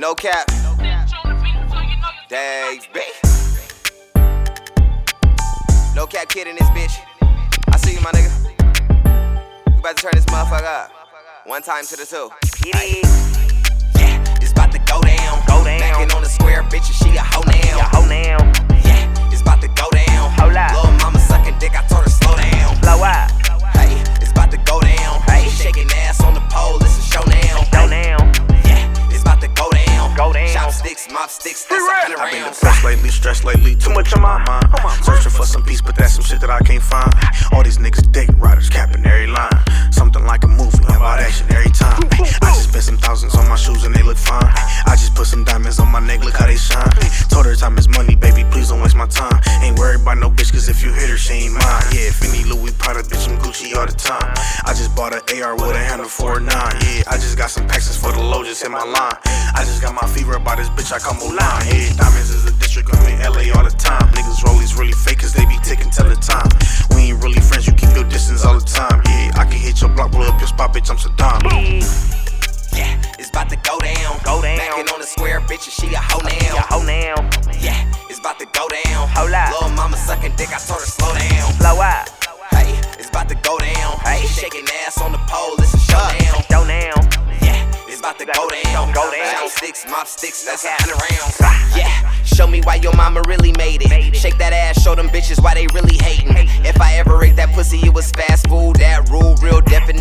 No cap. Dave B. NoCap Kiid in this bitch. I see you, my nigga. We about to turn this motherfucker up. One time to the two. Down. Chopsticks, mop sticks, that's a hundred I've been rounds. depressed lately, stressed lately, too much on my mind. I'm searching for some peace, but that's some shit that I can't find. All these niggas dick riders capping every line. Something like a movie about action every time. I just spent some thousands bitch, cause if you hit her, she ain't mine. Yeah, any Louis Prada, bitch, I'm Gucci all the time. I just bought an AR with a handle for a nine. Yeah, I just got some packs for the low, just hit my line. I just got my fever about this bitch, I come Mulan. Yeah, diamonds is a district, I'm in LA all the time. Niggas rollies really fake, cause they be ticking till the time. We ain't really friends, you keep your distance all the time. Yeah, I can hit your block, blow up your spot, bitch, I'm Saddam. Yeah, it's about to go down. Go down. Mackin' on the square, bitch, and she a hoe now. hoe now. Yeah, it's about to go down. Hold up. Little mama sucking dick, I told her slow down. Blow up. Hey, it's about to go down. Hey. Shaking ass on the pole, it's a showdown. Go now. Yeah, it's about to go down. Go down. Chopsticks, mop sticks, that's a hundred rounds. Yeah, show me why your mama really made it. Shake that ass, show them bitches why they really hating. If I ever ate that pussy, it was fast food. That rule, real definition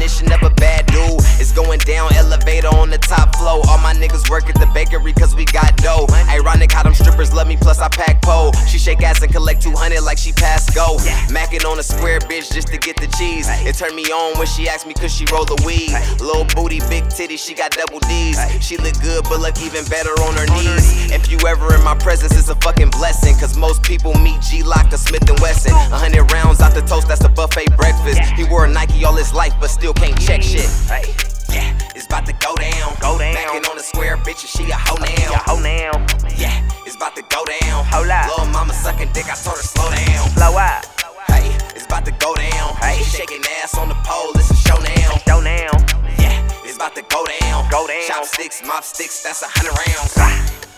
niggas work at the bakery cause we got dough. Ironic how them strippers love me, plus I pack pole. She shake ass and collect 200 like she pass go. Mackin' on a square bitch just to get the cheese. It turned me on when she asked me could she roll the weed. Little booty, big titty, she got double D's. She look good, but look even better on her knees. If you ever in my presence, it's a fucking blessing. Cause most people meet Glock or Smith and Wesson. Hundred rounds out the toast, that's a buffet breakfast. He wore a Nike all his life, but still can't check shit. Mackin' on the square bitch, and she a hoe now. hoe now. Yeah, it's about to go down. Hold up. Little mama sucking dick, I told her slow down. Blow up. Hey, it's about to go down. Hey. Shaking ass on the pole, it's a show now. Go now. Yeah, it's about to go down. Go down. Chopsticks, mop sticks, that's a hundred rounds.